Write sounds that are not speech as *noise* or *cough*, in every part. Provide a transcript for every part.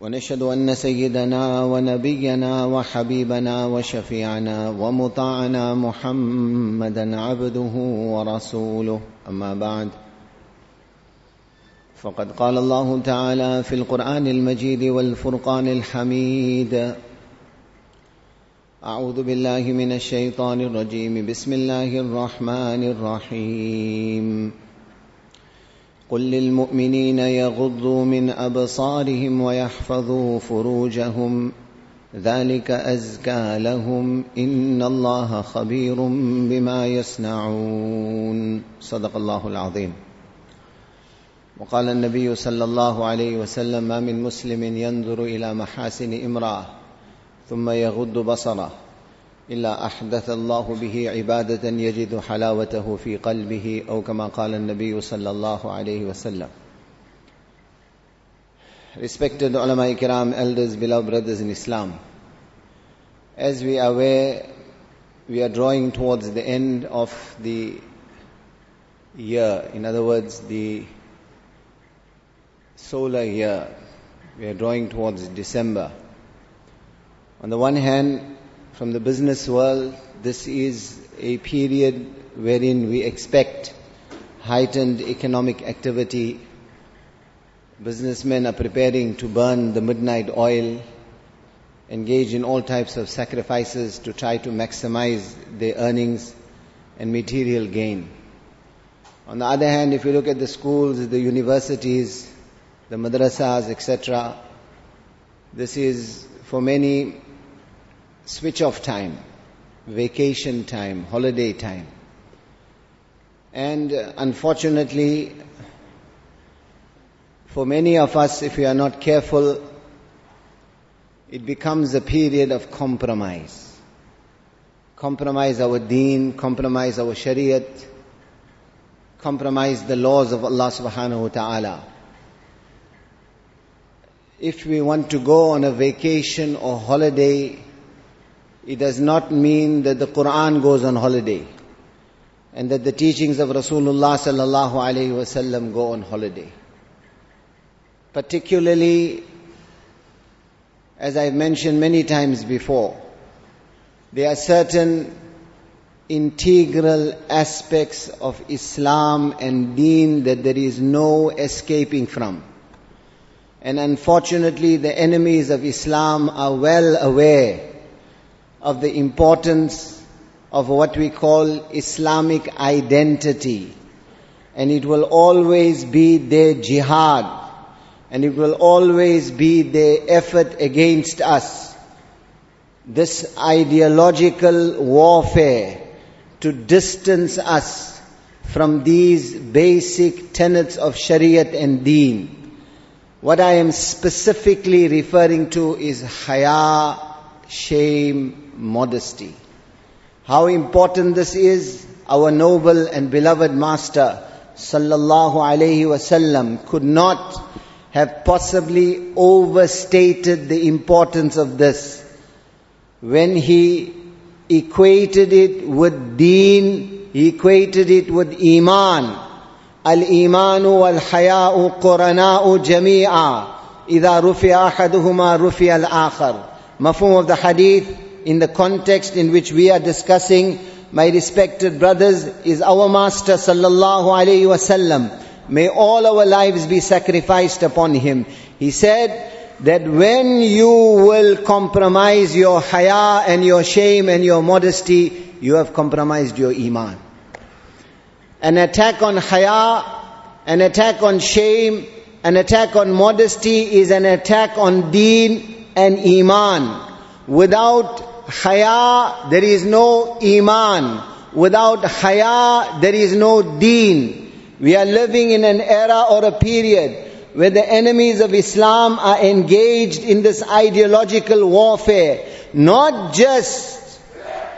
ونشهد أن سيدنا ونبينا وحبيبنا وشفيعنا ومطاعنا محمدا عبده ورسوله. أما بعد فقد قال الله تعالى في القرآن المجيد والفرقان الحميد أعوذ بالله من الشيطان الرجيم. بسم الله الرحمن الرحيم. قل للمؤمنين يغضوا من أبصارهم ويحفظوا فروجهم. ذلك أزكى لهم. إن الله خبير بما يصنعون. صدق الله العظيم. وقال النبي صلى الله عليه وسلم ما من مسلم ينظر إلى محاسن امرأة ثم يغض بصره. الا احدث الله به عباده يجد حلاوته في قلبه او كما قال النبي صلى الله عليه وسلم Respected ulama kiram, elders, beloved brothers in Islam, as we are aware, we are drawing towards the end of the year. In other words, the solar year. We are drawing towards December. On the one hand, from the business world, this is a period wherein we expect heightened economic activity. Businessmen are preparing to burn the midnight oil, engage in all types of sacrifices to try to maximize their earnings and material gain. On the other hand, if you look at the schools, the universities, the madrasas, etc., this is for many switch off time, vacation time, holiday time. And uh, unfortunately, for many of us, if we are not careful, it becomes a period of compromise. Compromise our deen, compromise our shariat, compromise the laws of Allah subhanahu wa ta'ala. If we want to go on a vacation or holiday, it does not mean that the Quran goes on holiday and that the teachings of Rasulullah sallallahu alaihi wasallam go on holiday. Particularly, as I've mentioned many times before, there are certain integral aspects of Islam and Deen that there is no escaping from. And unfortunately, the enemies of Islam are well aware of the importance of what we call Islamic identity. And it will always be their jihad. And it will always be their effort against us. This ideological warfare to distance us from these basic tenets of Shariat and Deen. What I am specifically referring to is haya, shame, modesty. How important this is, our noble and beloved Master sallallahu alaihi wasallam could not have possibly overstated the importance of this when he equated it with deen, he equated it with iman. الإيمان والحياء قرناء جميعا إذا رفع أحدهما رفع الآخر Mafhum of the hadith in the context in which we are discussing, my respected brothers, is our Master sallallahu alayhi wasallam. May all our lives be sacrificed upon him. He said that when you will compromise your haya and your shame and your modesty, you have compromised your iman. An attack on haya, an attack on shame, an attack on modesty is an attack on deen and iman. Without haya, there is no iman. Without haya, there is no deen. We are living in an era or a period where the enemies of Islam are engaged in this ideological warfare not just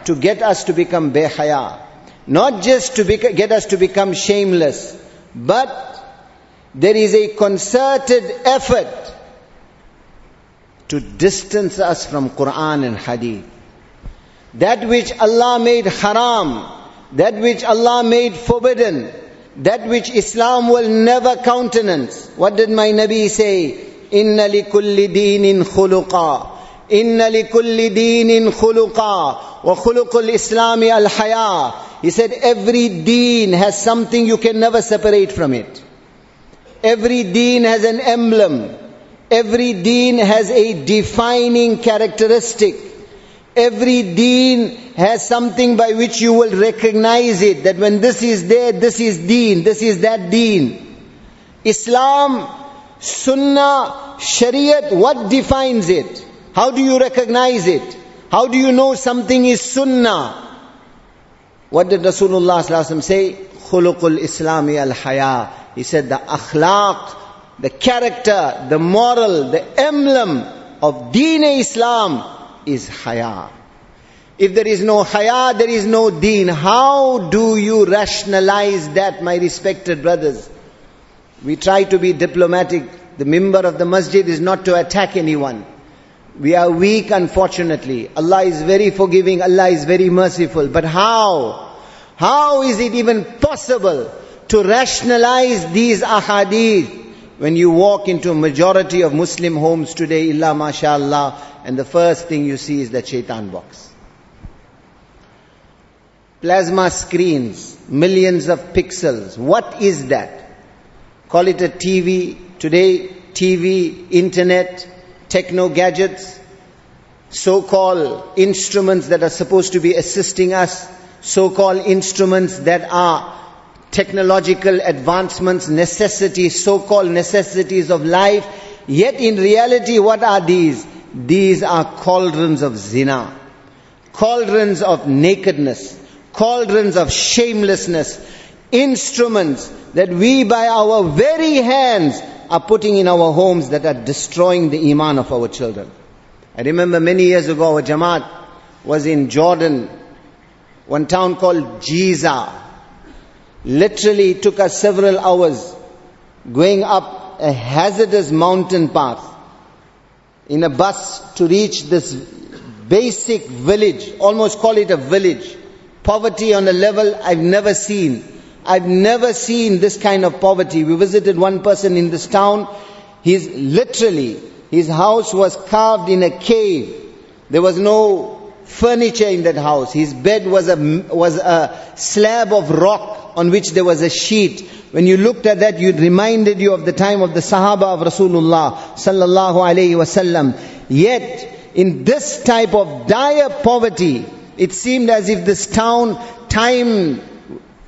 to get us to become behaya, not just to get us to become shameless, but there is a concerted effort to distance us from Quran and Hadith. That which Allah made haram, that which Allah made forbidden, that which Islam will never countenance. What did my Nabi say? Inna khuluqa. Inna kulli deenin khuluqa. Wa khuluqul islami al haya. He said every deen has something you can never separate from it. Every deen has an emblem. Every deen has a defining characteristic. Every deen has something by which you will recognize it, that when this is there, this is deen, this is that deen. Islam, Sunnah, Shariat, what defines it? How do you recognize it? How do you know something is Sunnah? What did Rasulullah say? Khuluqul Islami al-Haya. He said the akhlaq, the character, the moral, the emblem of Deen Islam is haya. If there is no haya, there is no deen. How do you rationalize that, my respected brothers? We try to be diplomatic. The mimbar of the masjid is not to attack anyone. We are weak, unfortunately. Allah is very forgiving. Allah is very merciful. But how? How is it even possible to rationalize these ahadith when you walk into a majority of Muslim homes today, illa mashallah, and the first thing you see is the shaitan box. Plasma screens, millions of pixels. What is that? Call it a TV. Today, TV, internet, techno gadgets, so-called instruments that are supposed to be assisting us, so-called instruments that are technological advancements, necessities, so-called necessities of life. Yet in reality, what are these? These are cauldrons of zina, cauldrons of nakedness, cauldrons of shamelessness, instruments that we by our very hands are putting in our homes that are destroying the iman of our children. I remember many years ago, our Jamaat was in Jordan, one town called Jiza, Literally it took us several hours going up a hazardous mountain path in a bus to reach this basic village, almost call it a village. Poverty on a level I've never seen. I've never seen this kind of poverty. We visited one person in this town. He's literally, his house was carved in a cave. There was no furniture in that house. His bed was a, was a slab of rock on which there was a sheet. When you looked at that, it reminded you of the time of the Sahaba of Rasulullah sallallahu alayhi wasallam. Yet, in this type of dire poverty, it seemed as if this town, time,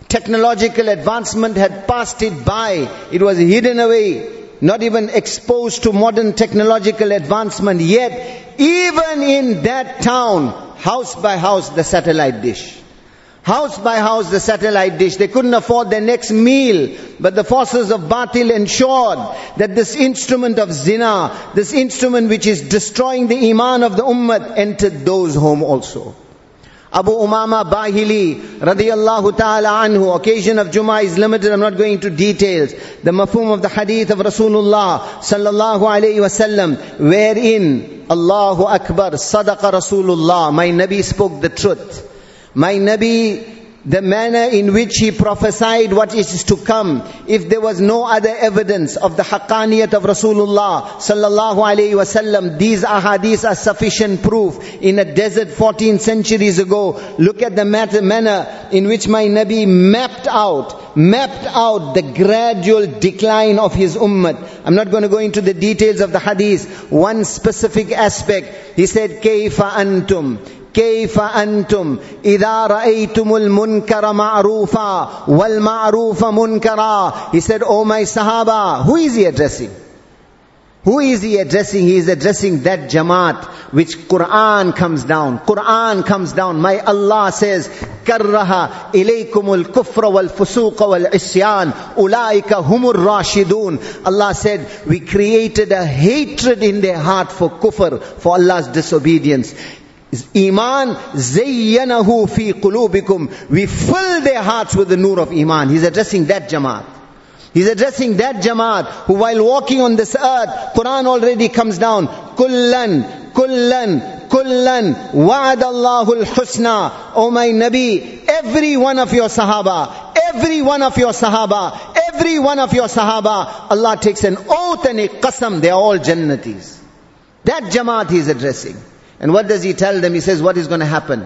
technological advancement had passed it by. It was hidden away, not even exposed to modern technological advancement. Yet, even in that town, house by house, the satellite dish. House by house the satellite dish. They couldn't afford their next meal. But the forces of Batil ensured that this instrument of zina, this instrument which is destroying the iman of the ummah, entered those home also. Abu Umama Bahili radiyallahu ta'ala anhu, occasion of Jummah is limited, I'm not going into details. The mafhum of the hadith of Rasulullah sallallahu alayhi wasallam, wherein Allahu Akbar, sadaqa Rasulullah, my Nabi spoke the truth. My Nabi, the manner in which he prophesied what is to come, if there was no other evidence of the haqqaniyat of Rasulullah sallallahu alayhi wasallam, these ahadith are sufficient proof. In a desert 14 centuries ago, look at the manner in which my Nabi mapped out, mapped out the gradual decline of his ummah. I'm not going to go into the details of the hadith. One specific aspect, he said, كيف أنتم كيف أنتم إذا رأيتم المنكر معروفا والمعروف منكرا He said, Oh my Sahaba, who is he addressing? Who is he addressing? He is addressing that Jamaat which Quran comes down. Quran comes down. My Allah says, كرها إليكم الكفر والفسوق والعصيان أولئك هم الراشدون. Allah said, we created a hatred in their heart for kufr, for Allah's disobedience. Iman, zayyanahu fi qulubikum. We fill their hearts with the nur of Iman. He's addressing that Jamaat. He's addressing that Jamaat who while walking on this earth, Quran already comes down. Kullan, kullan, kullan, wa'ad Allahul husna. Oh my Nabi, every one of your Sahaba, every one of your Sahaba, every one of your Sahaba, Allah takes an oath and a qasam, they are all Jannatis. That Jamaat he is addressing. And what does he tell them? He says, what is going to happen?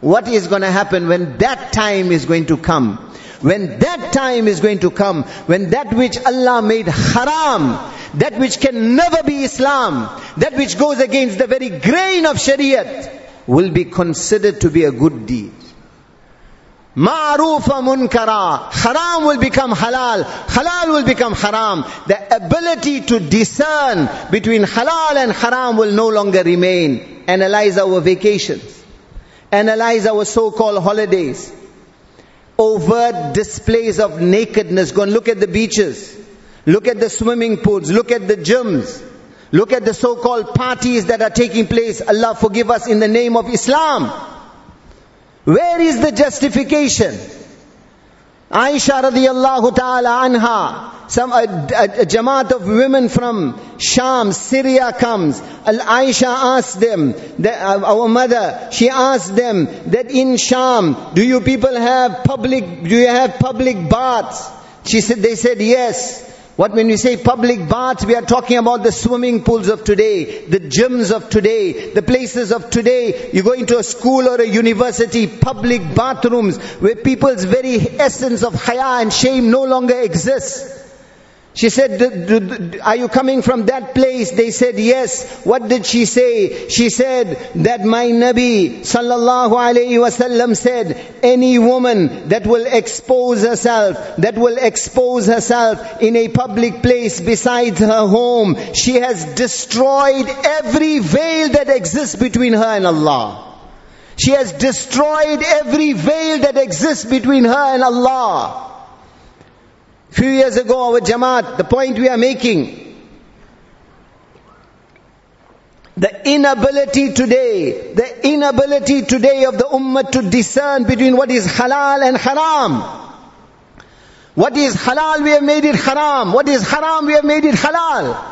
What is going to happen when that time is going to come? When that time is going to come, when that which Allah made haram, that which can never be Islam, that which goes against the very grain of Shariat, will be considered to be a good deed. Ma'rufa munkara. Haram will become halal. Halal will become haram. The ability to discern between halal and haram will no longer remain. Analyze our vacations. Analyze our so-called holidays. Overt displays of nakedness. Go and look at the beaches. Look at the swimming pools. Look at the gyms. Look at the so-called parties that are taking place. Allah forgive us in the name of Islam. Where is the justification? Aisha radiallahu ta'ala anha, some, a, a, a jamaat of women from Sham, Syria comes. Al Aisha asks them, that, uh, our mother, she asked them that in Sham, do you people have public, do you have public baths? She said, they said yes. What when we say public baths, we are talking about the swimming pools of today, the gyms of today, the places of today. You go into a school or a university, public bathrooms where people's very essence of haya and shame no longer exists. She said, are you coming from that place? They said, yes. What did she say? She said that my Nabi sallallahu alayhi wasallam said, any woman that will expose herself, that will expose herself in a public place besides her home, she has destroyed every veil that exists between her and Allah. She has destroyed every veil that exists between her and Allah. Few years ago, our Jamaat, the point we are making, the inability today, the inability today of the Ummah to discern between what is halal and haram. What is halal, we have made it haram. What is haram, we have made it halal.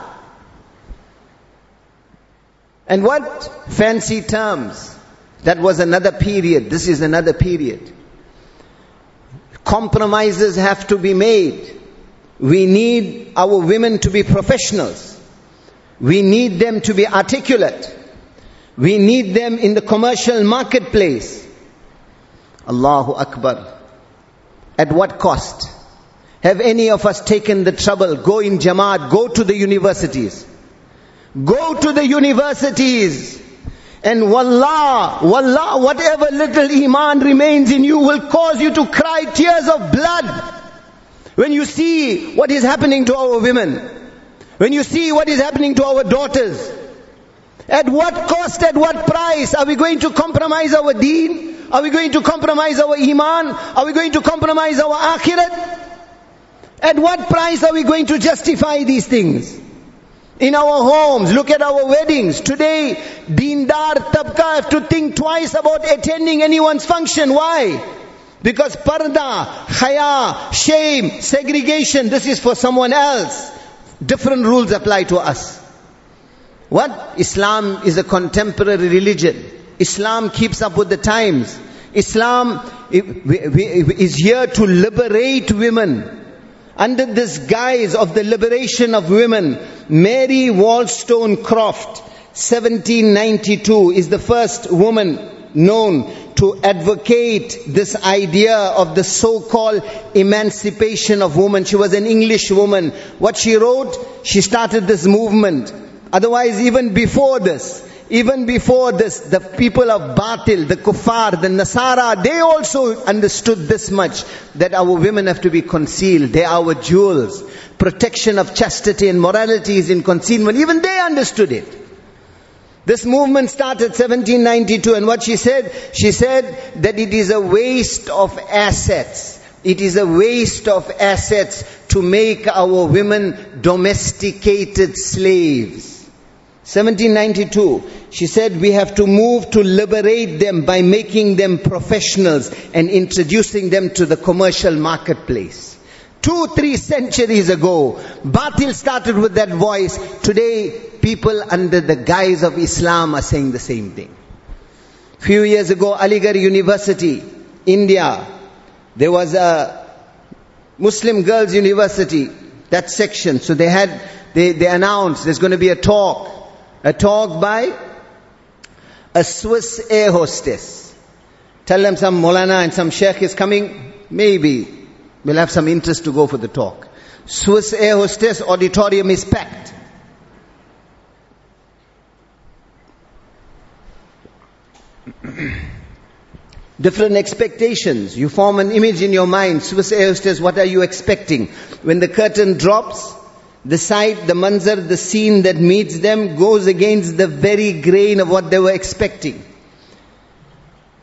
And what fancy terms. That was another period. This is another period. Compromises have to be made. We need our women to be professionals. We need them to be articulate. We need them in the commercial marketplace. Allahu Akbar. At what cost? Have any of us taken the trouble? Go in Jamaat, go to the universities. Go to the universities. And wallah, wallah, whatever little iman remains in you will cause you to cry tears of blood. When you see what is happening to our women. When you see what is happening to our daughters. At what cost, at what price are we going to compromise our deen? Are we going to compromise our iman? Are we going to compromise our akhirat? At what price are we going to justify these things? In our homes, look at our weddings. Today, Deendar Tabka have to think twice about attending anyone's function. Why? Because parda, haya, shame, segregation, this is for someone else. Different rules apply to us. What? Islam is a contemporary religion. Islam keeps up with the times. Islam is here to liberate women under this guise of the liberation of women, Mary Wollstonecraft, 1792, is the first woman known to advocate this idea of the so-called emancipation of women. She was an English woman. What she wrote, she started this movement. Otherwise, even before this, even before this, the people of Batil, the Kuffar, the Nasara, they also understood this much, that our women have to be concealed. They are our jewels. Protection of chastity and morality is in concealment. Even they understood it. This movement started 1792 and what she said, she said that it is a waste of assets. It is a waste of assets to make our women domesticated slaves 1792, she said we have to move to liberate them by making them professionals and introducing them to the commercial marketplace. Two, three centuries ago, Batil started with that voice. Today, people under the guise of Islam are saying the same thing. Few years ago, Aligarh University, India, there was a Muslim Girls University, that section. So they had, they, they announced there's going to be a talk a talk by a Swiss air hostess. Tell them some Molana and some Sheikh is coming, maybe we'll have some interest to go for the talk. Swiss air hostess auditorium is packed. *clears throat* Different expectations. You form an image in your mind. Swiss air hostess, what are you expecting? When the curtain drops, the sight, the manzar, the scene that meets them goes against the very grain of what they were expecting.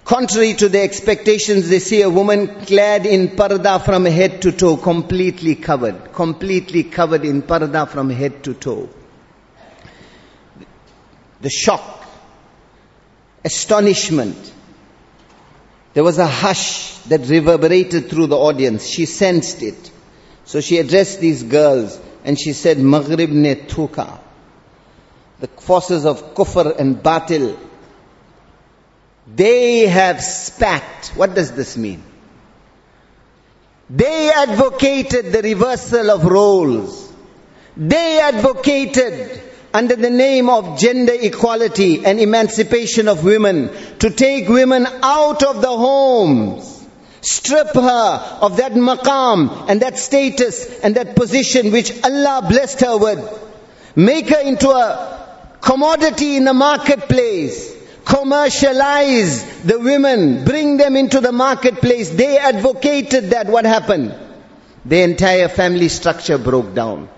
Contrary to their expectations, they see a woman clad in parda from head to toe, completely covered, completely covered in parda from head to toe. The shock, astonishment. There was a hush that reverberated through the audience. She sensed it. So she addressed these girls and she said, Maghrib ne tuka. The forces of kufr and batil, they have spat. What does this mean? They advocated the reversal of roles. They advocated under the name of gender equality and emancipation of women to take women out of the homes Strip her of that maqam and that status and that position which Allah blessed her with. Make her into a commodity in the marketplace. Commercialize the women. Bring them into the marketplace. They advocated that. What happened? The entire family structure broke down.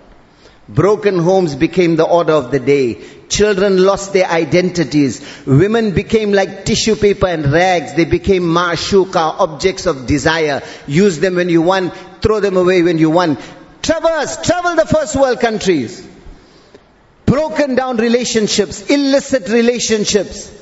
Broken homes became the order of the day. Children lost their identities. Women became like tissue paper and rags. They became ma'shuka, objects of desire. Use them when you want, throw them away when you want. Traverse, travel the first world countries. Broken down relationships, illicit relationships.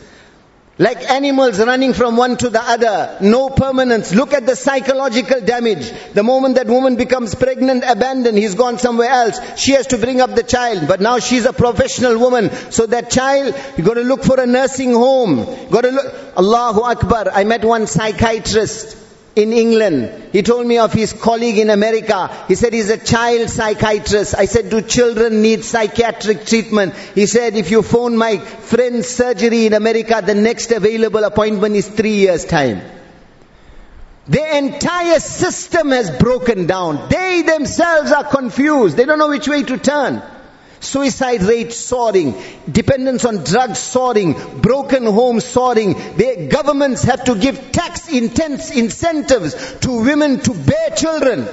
Like animals running from one to the other. No permanence. Look at the psychological damage. The moment that woman becomes pregnant, abandoned, he's gone somewhere else. She has to bring up the child. But now she's a professional woman. So that child, you got to look for a nursing home. Got to look. Allahu Akbar. I met one psychiatrist in England. He told me of his colleague in America. He said he's a child psychiatrist. I said, do children need psychiatric treatment? He said, if you phone my friend's surgery in America, the next available appointment is three years time. The entire system has broken down. They themselves are confused. They don't know which way to turn. Suicide rate soaring, dependence on drugs soaring, broken homes soaring. The governments have to give tax intense incentives to women to bear children.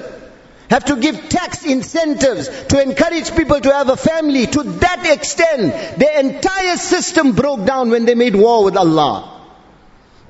Have to give tax incentives to encourage people to have a family. To that extent, the entire system broke down when they made war with Allah.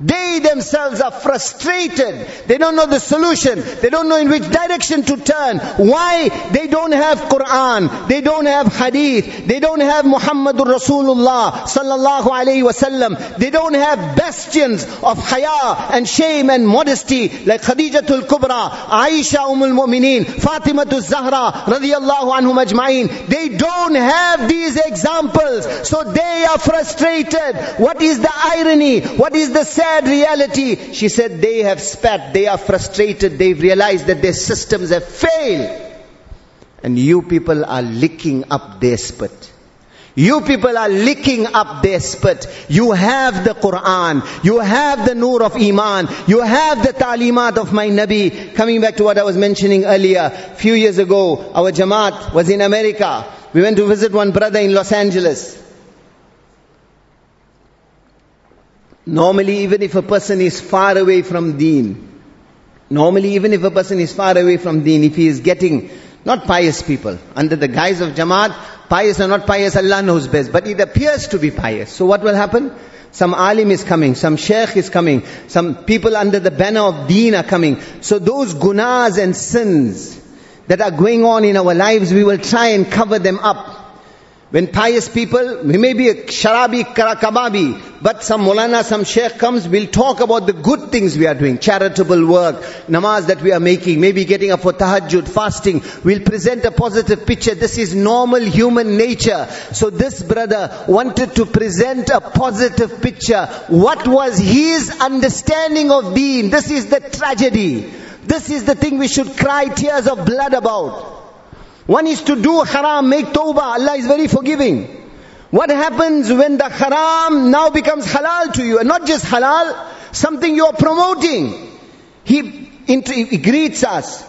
They themselves are frustrated. They don't know the solution. They don't know in which direction to turn. Why? They don't have Quran. They don't have Hadith. They don't have Muhammadur Rasulullah sallallahu alayhi wasallam. They don't have bastions of haya and shame and modesty like Khadijatul Kubra, Aisha Ummul Mu'mineen, Fatimatul Zahra radiyallahu anhum ajma'in. They don't have these examples. So they are frustrated. What is the irony? What is the sad reality. She said they have spat, they are frustrated, they've realized that their systems have failed. And you people are licking up their spit. You people are licking up their spit. You have the Quran. You have the Nur of Iman. You have the Talimat of my Nabi. Coming back to what I was mentioning earlier, few years ago, our Jamaat was in America. We went to visit one brother in Los Angeles. Normally, even if a person is far away from deen, normally even if a person is far away from deen, if he is getting not pious people, under the guise of Jamaat, pious or not pious, Allah knows best, but it appears to be pious. So what will happen? Some alim is coming, some sheikh is coming, some people under the banner of deen are coming. So those gunas and sins that are going on in our lives, we will try and cover them up. When pious people, we may be a sharabi kara kababi, but some mulana, some sheikh comes, we'll talk about the good things we are doing, charitable work, namaz that we are making, maybe getting up for tahajjud, fasting. We'll present a positive picture. This is normal human nature. So this brother wanted to present a positive picture. What was his understanding of deen? This is the tragedy. This is the thing we should cry tears of blood about. One is to do haram, make tawbah. Allah is very forgiving. What happens when the haram now becomes halal to you? And not just halal, something you are promoting. He, he greets us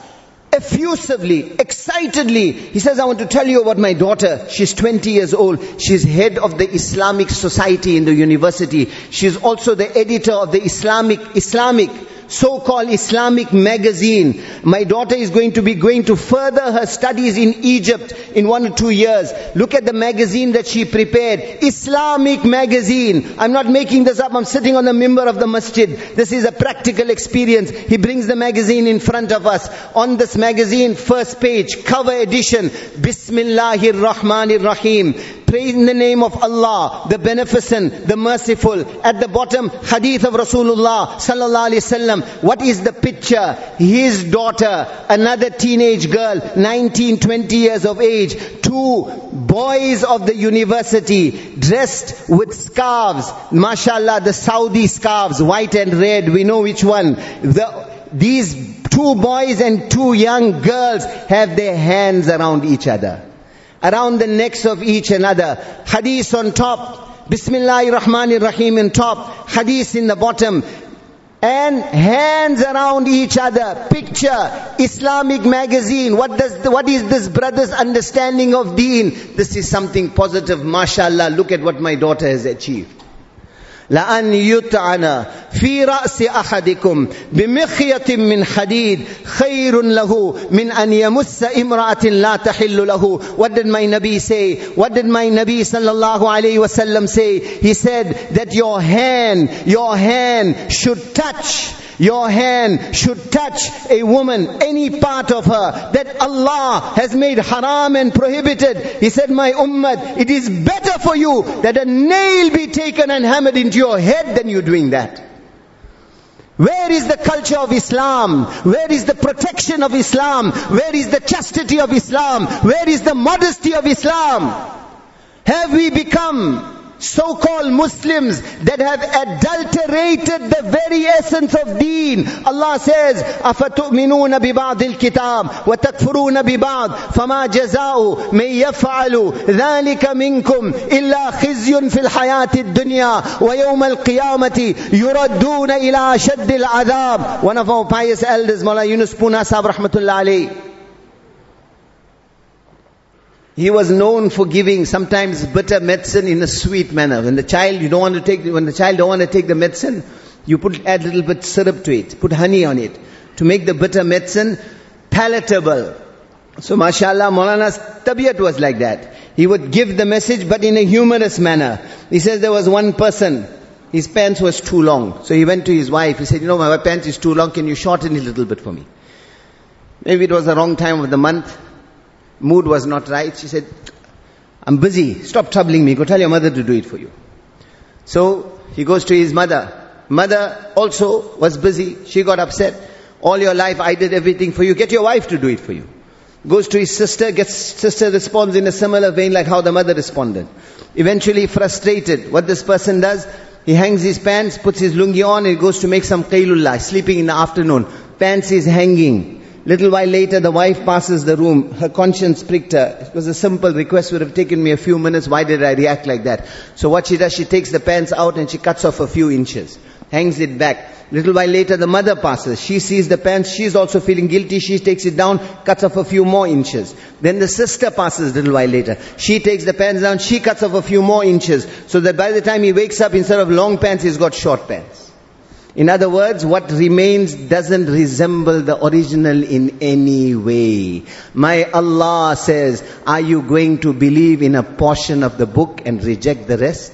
effusively, excitedly. He says, I want to tell you about my daughter. She's 20 years old. She's head of the Islamic Society in the university. She's also the editor of the Islamic, Islamic so-called Islamic magazine. My daughter is going to be going to further her studies in Egypt in one or two years. Look at the magazine that she prepared. Islamic magazine. I'm not making this up. I'm sitting on the mimbar of the masjid. This is a practical experience. He brings the magazine in front of us. On this magazine, first page, cover edition. Bismillahir Rahmanir Rahim. Praise in the name of Allah, the beneficent, the merciful. At the bottom, hadith of Rasulullah sallallahu alaihi wasallam. What is the picture? His daughter, another teenage girl, 19, 20 years of age, two boys of the university, dressed with scarves. Mashallah, the Saudi scarves, white and red. We know which one. The, these two boys and two young girls have their hands around each other around the necks of each another. Hadith on top. Bismillahir Rahmanir Rahim in top. Hadith in the bottom. And hands around each other. Picture. Islamic magazine. What does, what is this brother's understanding of deen? This is something positive. MashaAllah. Look at what my daughter has achieved. لأن يطعن في رأس أحدكم بمخية من حديد خير له من أن يمس امرأة لا تحل له What did my Nabi say? What did my Nabi sallallahu alayhi wasallam say? He said that your hand, your hand should touch your hand should touch a woman, any part of her that Allah has made haram and prohibited. He said, my ummah, it is better for you that a nail be taken and hammered into your head than you doing that. Where is the culture of Islam? Where is the protection of Islam? Where is the chastity of Islam? Where is the modesty of Islam? Have we become so-called Muslims that have adulterated the very essence of deen. Allah says, أَفَتُؤْمِنُونَ بِبَعْضِ الْكِتَابِ وَتَكْفُرُونَ بِبَعْضِ فَمَا جَزَاءُ مَنْ يَفْعَلُ ذَلِكَ مِنْكُمْ إِلَّا خِزْيٌ فِي الْحَيَاةِ الدُّنْيَا وَيَوْمَ الْقِيَامَةِ يُرَدُّونَ إِلَى شَدِّ الْعَذَابِ One of our pious elders, Mawla Yunus Puna Sahib Rahmatullah alayhi, he was known for giving sometimes bitter medicine in a sweet manner. When the child, you don't want to take, when the child don't want to take the medicine, you put, add a little bit syrup to it, put honey on it, to make the bitter medicine palatable. So mashallah, Maulana's tabiyat was like that. He would give the message but in a humorous manner. He says there was one person, his pants was too long. So he went to his wife, he said, you know my pants is too long, can you shorten it a little bit for me? Maybe it was the wrong time of the month mood was not right. She said, I'm busy. Stop troubling me. Go tell your mother to do it for you. So he goes to his mother. Mother also was busy. She got upset. All your life I did everything for you. Get your wife to do it for you. Goes to his sister, gets sister responds in a similar vein like how the mother responded. Eventually frustrated, what this person does, he hangs his pants, puts his lungi on, and goes to make some qailullah, sleeping in the afternoon. Pants is hanging. Little while later, the wife passes the room. Her conscience pricked her. It was a simple request, would have taken me a few minutes. Why did I react like that? So what she does, she takes the pants out and she cuts off a few inches. Hangs it back. Little while later, the mother passes. She sees the pants. She's also feeling guilty. She takes it down, cuts off a few more inches. Then the sister passes little while later. She takes the pants down. She cuts off a few more inches. So that by the time he wakes up, instead of long pants, he's got short pants. In other words, what remains doesn't resemble the original in any way. My Allah says, are you going to believe in a portion of the book and reject the rest?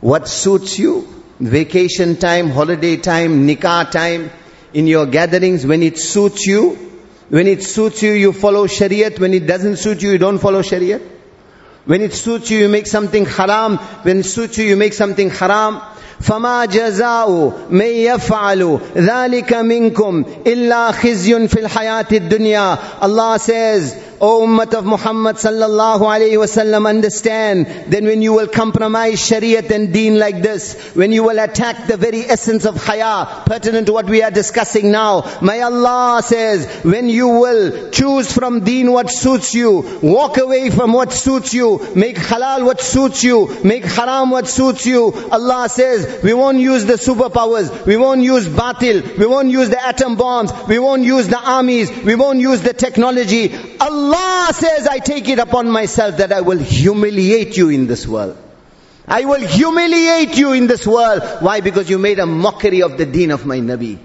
What suits you? Vacation time, holiday time, nikah time, in your gatherings, when it suits you, when it suits you, you follow Shariat. When it doesn't suit you, you don't follow Shariat. When it suits you, you make something haram. When it suits you, you make something haram. فما جزاء من يفعل ذلك منكم إلا خزي في الحياة الدنيا Allah says O Ummah of Muhammad sallallahu alayhi wasallam, understand then when you will compromise Shariat and Deen like this, when you will attack the very essence of Haya, pertinent to what we are discussing now, may Allah says, when you will choose from Deen what suits you, walk away from what suits you, make halal what suits you, make haram what suits you, Allah says, we won't use the superpowers, we won't use batil, we won't use the atom bombs, we won't use the armies, we won't use the technology. Allah Allah says, I take it upon myself that I will humiliate you in this world. I will humiliate you in this world. Why? Because you made a mockery of the deen of my Nabi.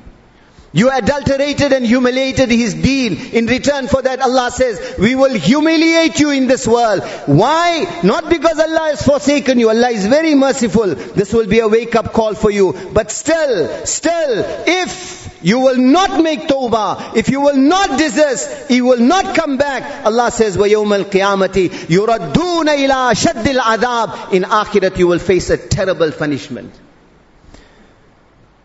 You adulterated and humiliated his deen. In return for that, Allah says, we will humiliate you in this world. Why? Not because Allah has forsaken you. Allah is very merciful. This will be a wake up call for you. But still, still, if you will not make tawbah, if you will not desist, he will not come back. Allah says, وَيَوْمَ الْقِيَامَةِ يُرَدُّونَ إِلَىٰ شَدِّ الْعَذَابِ In akhirat you will face a terrible punishment.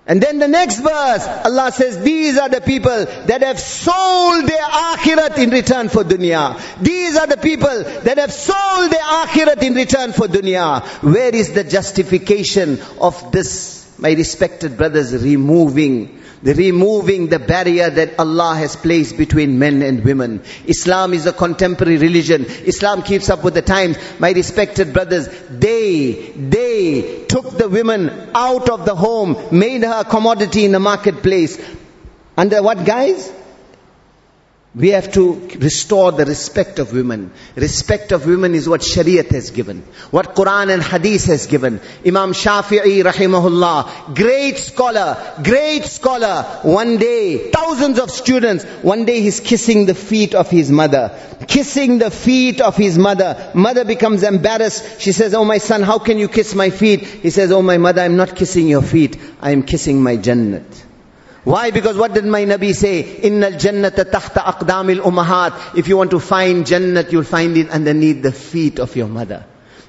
And then the next verse, Allah says, these are the people that have sold their akhirat in return for dunya. These are the people that have sold their akhirat in return for dunya. Where is the justification of this, my respected brothers, removing the removing the barrier that Allah has placed between men and women. Islam is a contemporary religion. Islam keeps up with the times. My respected brothers, they, they took the women out of the home, made her a commodity in the marketplace. Under what guise? We have to restore the respect of women. Respect of women is what Shariat has given. What Quran and Hadith has given. Imam Shafi'i rahimahullah, great scholar, great scholar. One day, thousands of students, one day he's kissing the feet of his mother. Kissing the feet of his mother. Mother becomes embarrassed. She says, oh my son, how can you kiss my feet? He says, oh my mother, I'm not kissing your feet. I am kissing my Jannat. Why? Because what did my Nabi say? Innal jannata tahta aqdamil umahat. If you want to find Jannat, you'll find it underneath the feet of your mother.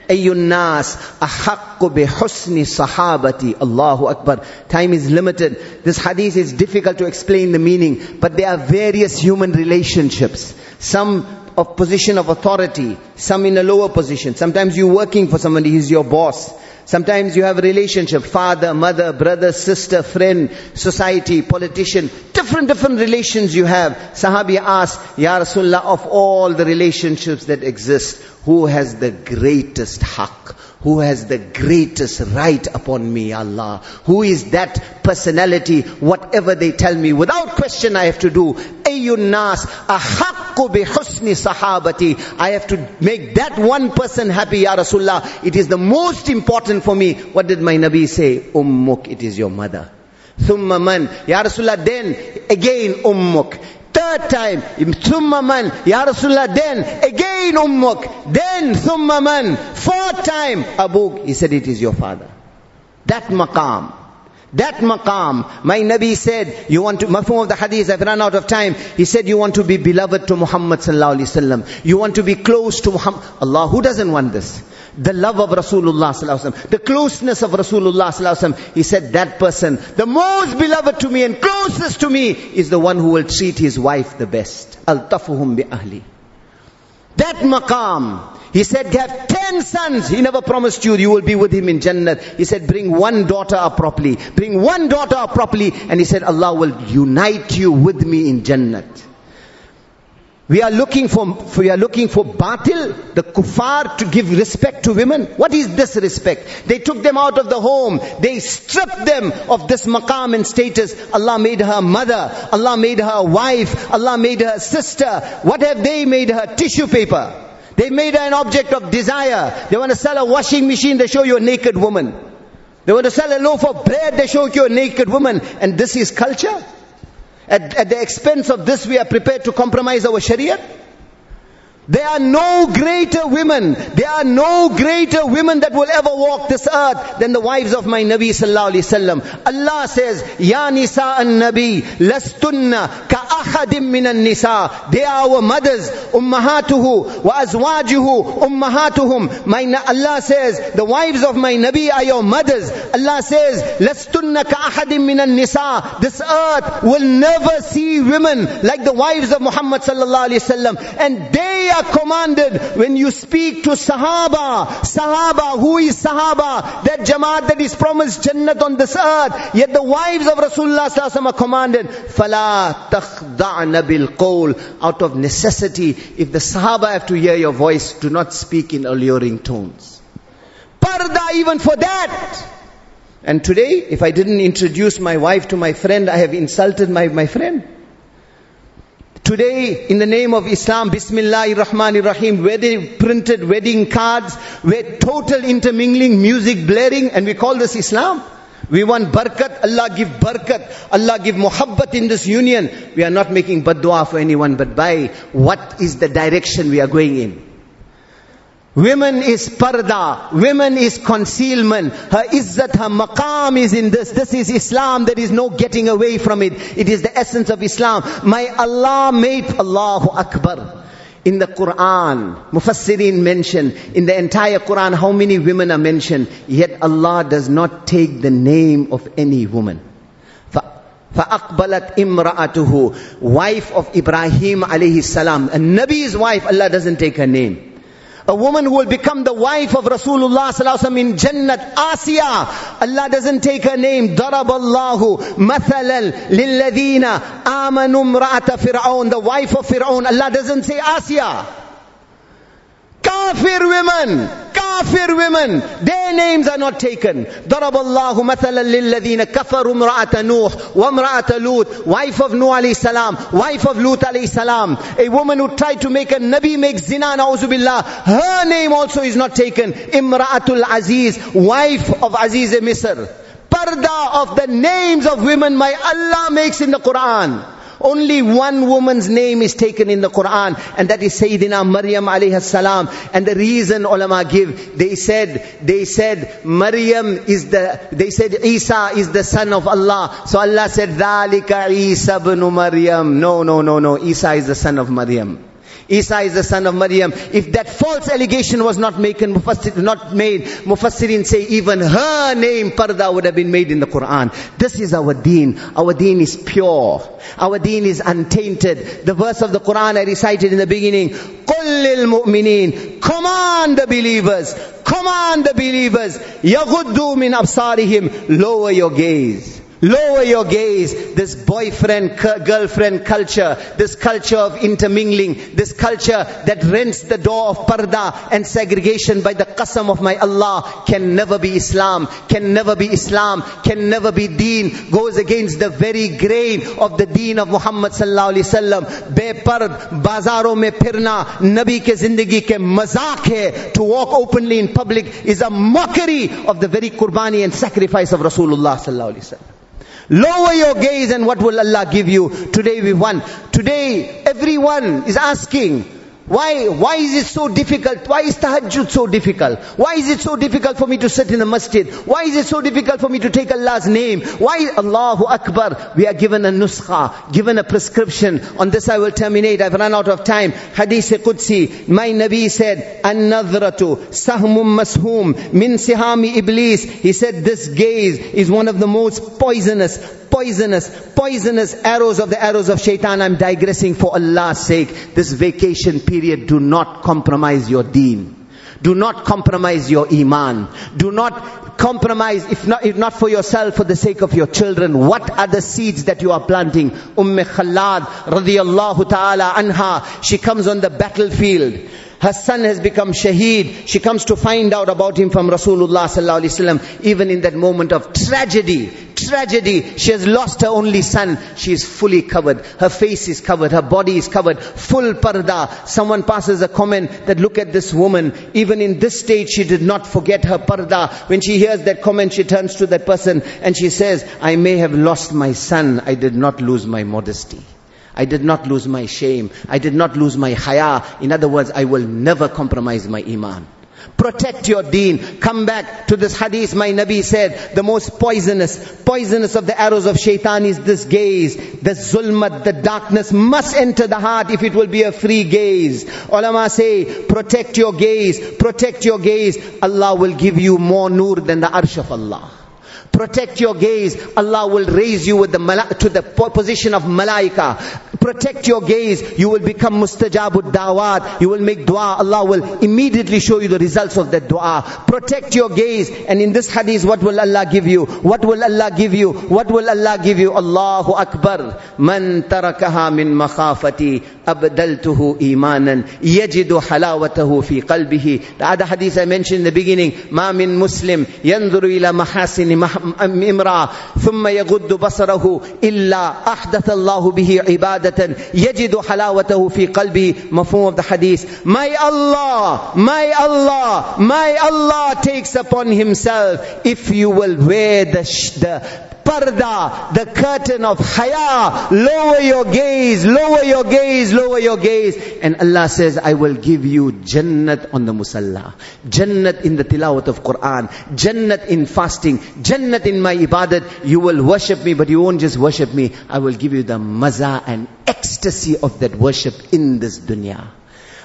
Ayyun nas ahaqqu bi husni sahabati. Allahu Akbar. Time is limited. This hadith is difficult to explain the meaning, but there are various human relationships. Some of position of authority, some in a lower position. Sometimes you're working for somebody, he's your boss. Sometimes you have a relationship, father, mother, brother, sister, friend, society, politician, different, different relations you have. Sahabi asked, Ya Rasulullah, of all the relationships that exist, who has the greatest haqq? Who has the greatest right upon me, Allah? Who is that personality? Whatever they tell me, without question I have to do. Ayyun nas, ahaqqu bi husni sahabati. I have to make that one person happy, Ya Rasulullah. It is the most important for me. What did my Nabi say? Ummuk, it is your mother. Thumma man. Ya Rasulullah, then again ummuk. Third time, thumma man, Ya Rasulullah, then again ummuk, then thumma man. Fourth time, Abu, he said it is your father. That maqam. That maqam, my Nabi said, you want to, mafhum of the hadith, I've run out of time. He said, you want to be beloved to Muhammad sallallahu alaihi wasallam. You want to be close to Muhammad. Allah, who doesn't want this? The love of Rasulullah sallallahu alaihi wasallam, the closeness of Rasulullah sallallahu alaihi wasallam. He said, that person, the most beloved to me and closest to me is the one who will treat his wife the best. Al-tafuhum bi ahli. That maqam, he said, have ten sons. He never promised you, you will be with him in Jannat. He said, bring one daughter up properly. Bring one daughter up properly. And he said, Allah will unite you with me in Jannat. We are looking for, we are looking for batil, the kuffar to give respect to women. What is this respect? They took them out of the home. They stripped them of this maqam and status. Allah made her mother. Allah made her wife. Allah made her sister. What have they made her? Tissue paper. They made her an object of desire. They want to sell a washing machine, they show you a naked woman. They want to sell a loaf of bread, they show you a naked woman. And this is culture? At, at the expense of this, we are prepared to compromise our Sharia. There are no greater women, there are no greater women that will ever walk this earth than the wives of my Nabi sallallahu alaihi wasallam. Allah says, Ya nisa an Nabi, lastunna ka أحد من النساء they are our mothers أمهاته وأزواجه أمهاتهم my Allah says the wives of my Nabi are your mothers Allah says لستن كأحد من النساء this earth will never see women like the wives of Muhammad sallallahu alaihi wasallam and they are commanded when you speak to Sahaba Sahaba who is Sahaba that Jamaat that is promised Jannat on this earth yet the wives of Rasulullah sallallahu alaihi wasallam are commanded فَلَا تَخْضَعْنَ istada'na bil qawl, out of necessity, if the Sahaba have to hear your voice, do not speak in alluring tones. Parda even for that! And today, if I didn't introduce my wife to my friend, I have insulted my, my friend. Today, in the name of Islam, Bismillahir Rahmanir Rahim, where they printed wedding cards, where total intermingling, music blaring, and we call this Islam. We want barakat, Allah give barakat, Allah give muhabbat in this union. We are not making bad dua for anyone, but by what is the direction we are going in. Women is parda, women is concealment, her izzat, her maqam is in this. This is Islam, there is no getting away from it. It is the essence of Islam. My Allah made Allahu Akbar. In the Quran, Mufassirin mention, in the entire Quran, how many women are mentioned, yet Allah does not take the name of any woman. فَأَقْبَلَتْ إِمْرَأَتُهُ Wife of Ibrahim alayhi salam. A Nabi's wife, Allah doesn't take her name. A woman who will become the wife of Rasulullah sallallahu in Jannat Asiya. Allah doesn't take her name. Daraballahu mathalal lilladina amanum ra'ata fir'aun. The wife of Fir'aun. Allah doesn't say Asiya. Kafir women kafir women, their names are not taken. ضرب الله مثلا للذين كفروا امرأة نوح وامرأة لوط wife of Nuh alayhi salam, wife of Lut alayhi salam, a woman who tried to make a Nabi make zina, na'uzubillah, her name also is not taken. Imra'atul Aziz, wife of Aziz Misr. Parda of the names of women my Allah makes in the Quran. Only one woman's name is taken in the Quran, and that is Sayyidina Maryam alayhi salam. And the reason ulama give, they said, they said, Maryam is the, they said Isa is the son of Allah. So Allah said, ذَلِكَ Isa ibn Maryam. No, no, no, no. Isa is the son of Maryam. Isa is the son of Maryam. If that false allegation was not made, Mufassir, not made, Mufassirin say even her name, Parda, would have been made in the Quran. This is our deen. Our deen is pure. Our deen is untainted. The verse of the Quran I recited in the beginning, قُلِّ الْمُؤْمِنِينَ Command the believers, command the believers, يَغُدُّوا مِنْ أَبْصَارِهِمْ Lower your gaze. Lower your gaze. This boyfriend, girlfriend culture, this culture of intermingling, this culture that rents the door of parda and segregation by the qasam of my Allah can never be Islam, can never be Islam, can never be deen, goes against the very grain of the deen of Muhammad sallallahu alaihi wasallam. Bepard, bazaron mein phirna, Nabi ke zindagi ke mazak hai. To walk openly in public is a mockery of the very qurbani and sacrifice of Rasulullah sallallahu alaihi wasallam. Lower your gaze and what will Allah give you? Today we won. Today everyone is asking, why, why is it so difficult? Why is tahajjud so difficult? Why is it so difficult for me to sit in the masjid? Why is it so difficult for me to take Allah's name? Why, Allahu Akbar, we are given a nuskha, given a prescription. On this I will terminate. I've run out of time. Hadith Qudsi, my Nabi said, An-nadratu sahmum mashum min sihami iblis. He said this gaze is one of the most poisonous, poisonous, poisonous arrows of the arrows of shaitan. I'm digressing for Allah's sake. This vacation period, do not compromise your deen. Do not compromise your iman. Do not compromise, if not, if not for yourself, for the sake of your children. What are the seeds that you are planting? Umm Khallad radiyallahu ta'ala anha, she comes on the battlefield. Her son has become shaheed. She comes to find out about him from Rasulullah sallallahu alaihi wasallam. Even in that moment of tragedy, tragedy, she has lost her only son. She is fully covered. Her face is covered. Her body is covered. Full parda. Someone passes a comment that look at this woman. Even in this state, she did not forget her parda. When she hears that comment, she turns to that person and she says, I may have lost my son. I did not lose my modesty. I did not lose my shame. I did not lose my haya. In other words, I will never compromise my iman. Protect your deen. Come back to this hadith. My Nabi said, the most poisonous, poisonous of the arrows of shaitan is this gaze. The zulmat, the darkness must enter the heart if it will be a free gaze. Ulama say, protect your gaze, protect your gaze. Allah will give you more nur than the arsh of Allah. Protect your gaze. Allah will raise you with the mala- to the position of malaika. Protect your gaze. You will become mustajabud dawat. You will make dua. Allah will immediately show you the results of that dua. Protect your gaze. And in this hadith, what will Allah give you? What will Allah give you? What will Allah give you? Allahu Akbar. Man tarakaha min makhafati abdaltuhu imanan yajidu halawatahu fi qalbihi. The other hadith I mentioned in the beginning. Ma min muslim yanzuru ila mahasini امرأة ثم يغض بصره إلا أحدث الله به عبادة يجد حلاوته في قلبه مفهوم of the hadith my Allah my Allah my Allah takes upon himself if you will wear the, the parda, the curtain of haya. Lower your gaze, lower your gaze, lower your gaze. And Allah says, I will give you jannat on the musalla. Jannat in the tilawat of Quran. Jannat in fasting. Jannat in my ibadat. You will worship me, but you won't just worship me. I will give you the maza and ecstasy of that worship in this dunya.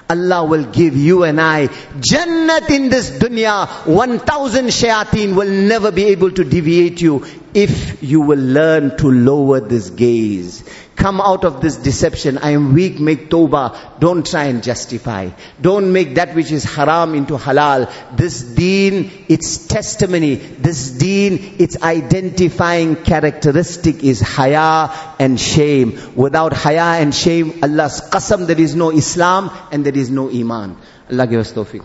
Allah will give you and I Jannat in this dunya. 1000 shayateen will never be able to deviate you if you will learn to lower this gaze. Come out of this deception. I am weak, make tawbah. Don't try and justify. Don't make that which is haram into halal. This deen, its testimony, this deen, its identifying characteristic is haya and shame. Without haya and shame, Allah's qasam, there is no Islam and there is no iman. Allah give us tawfiq.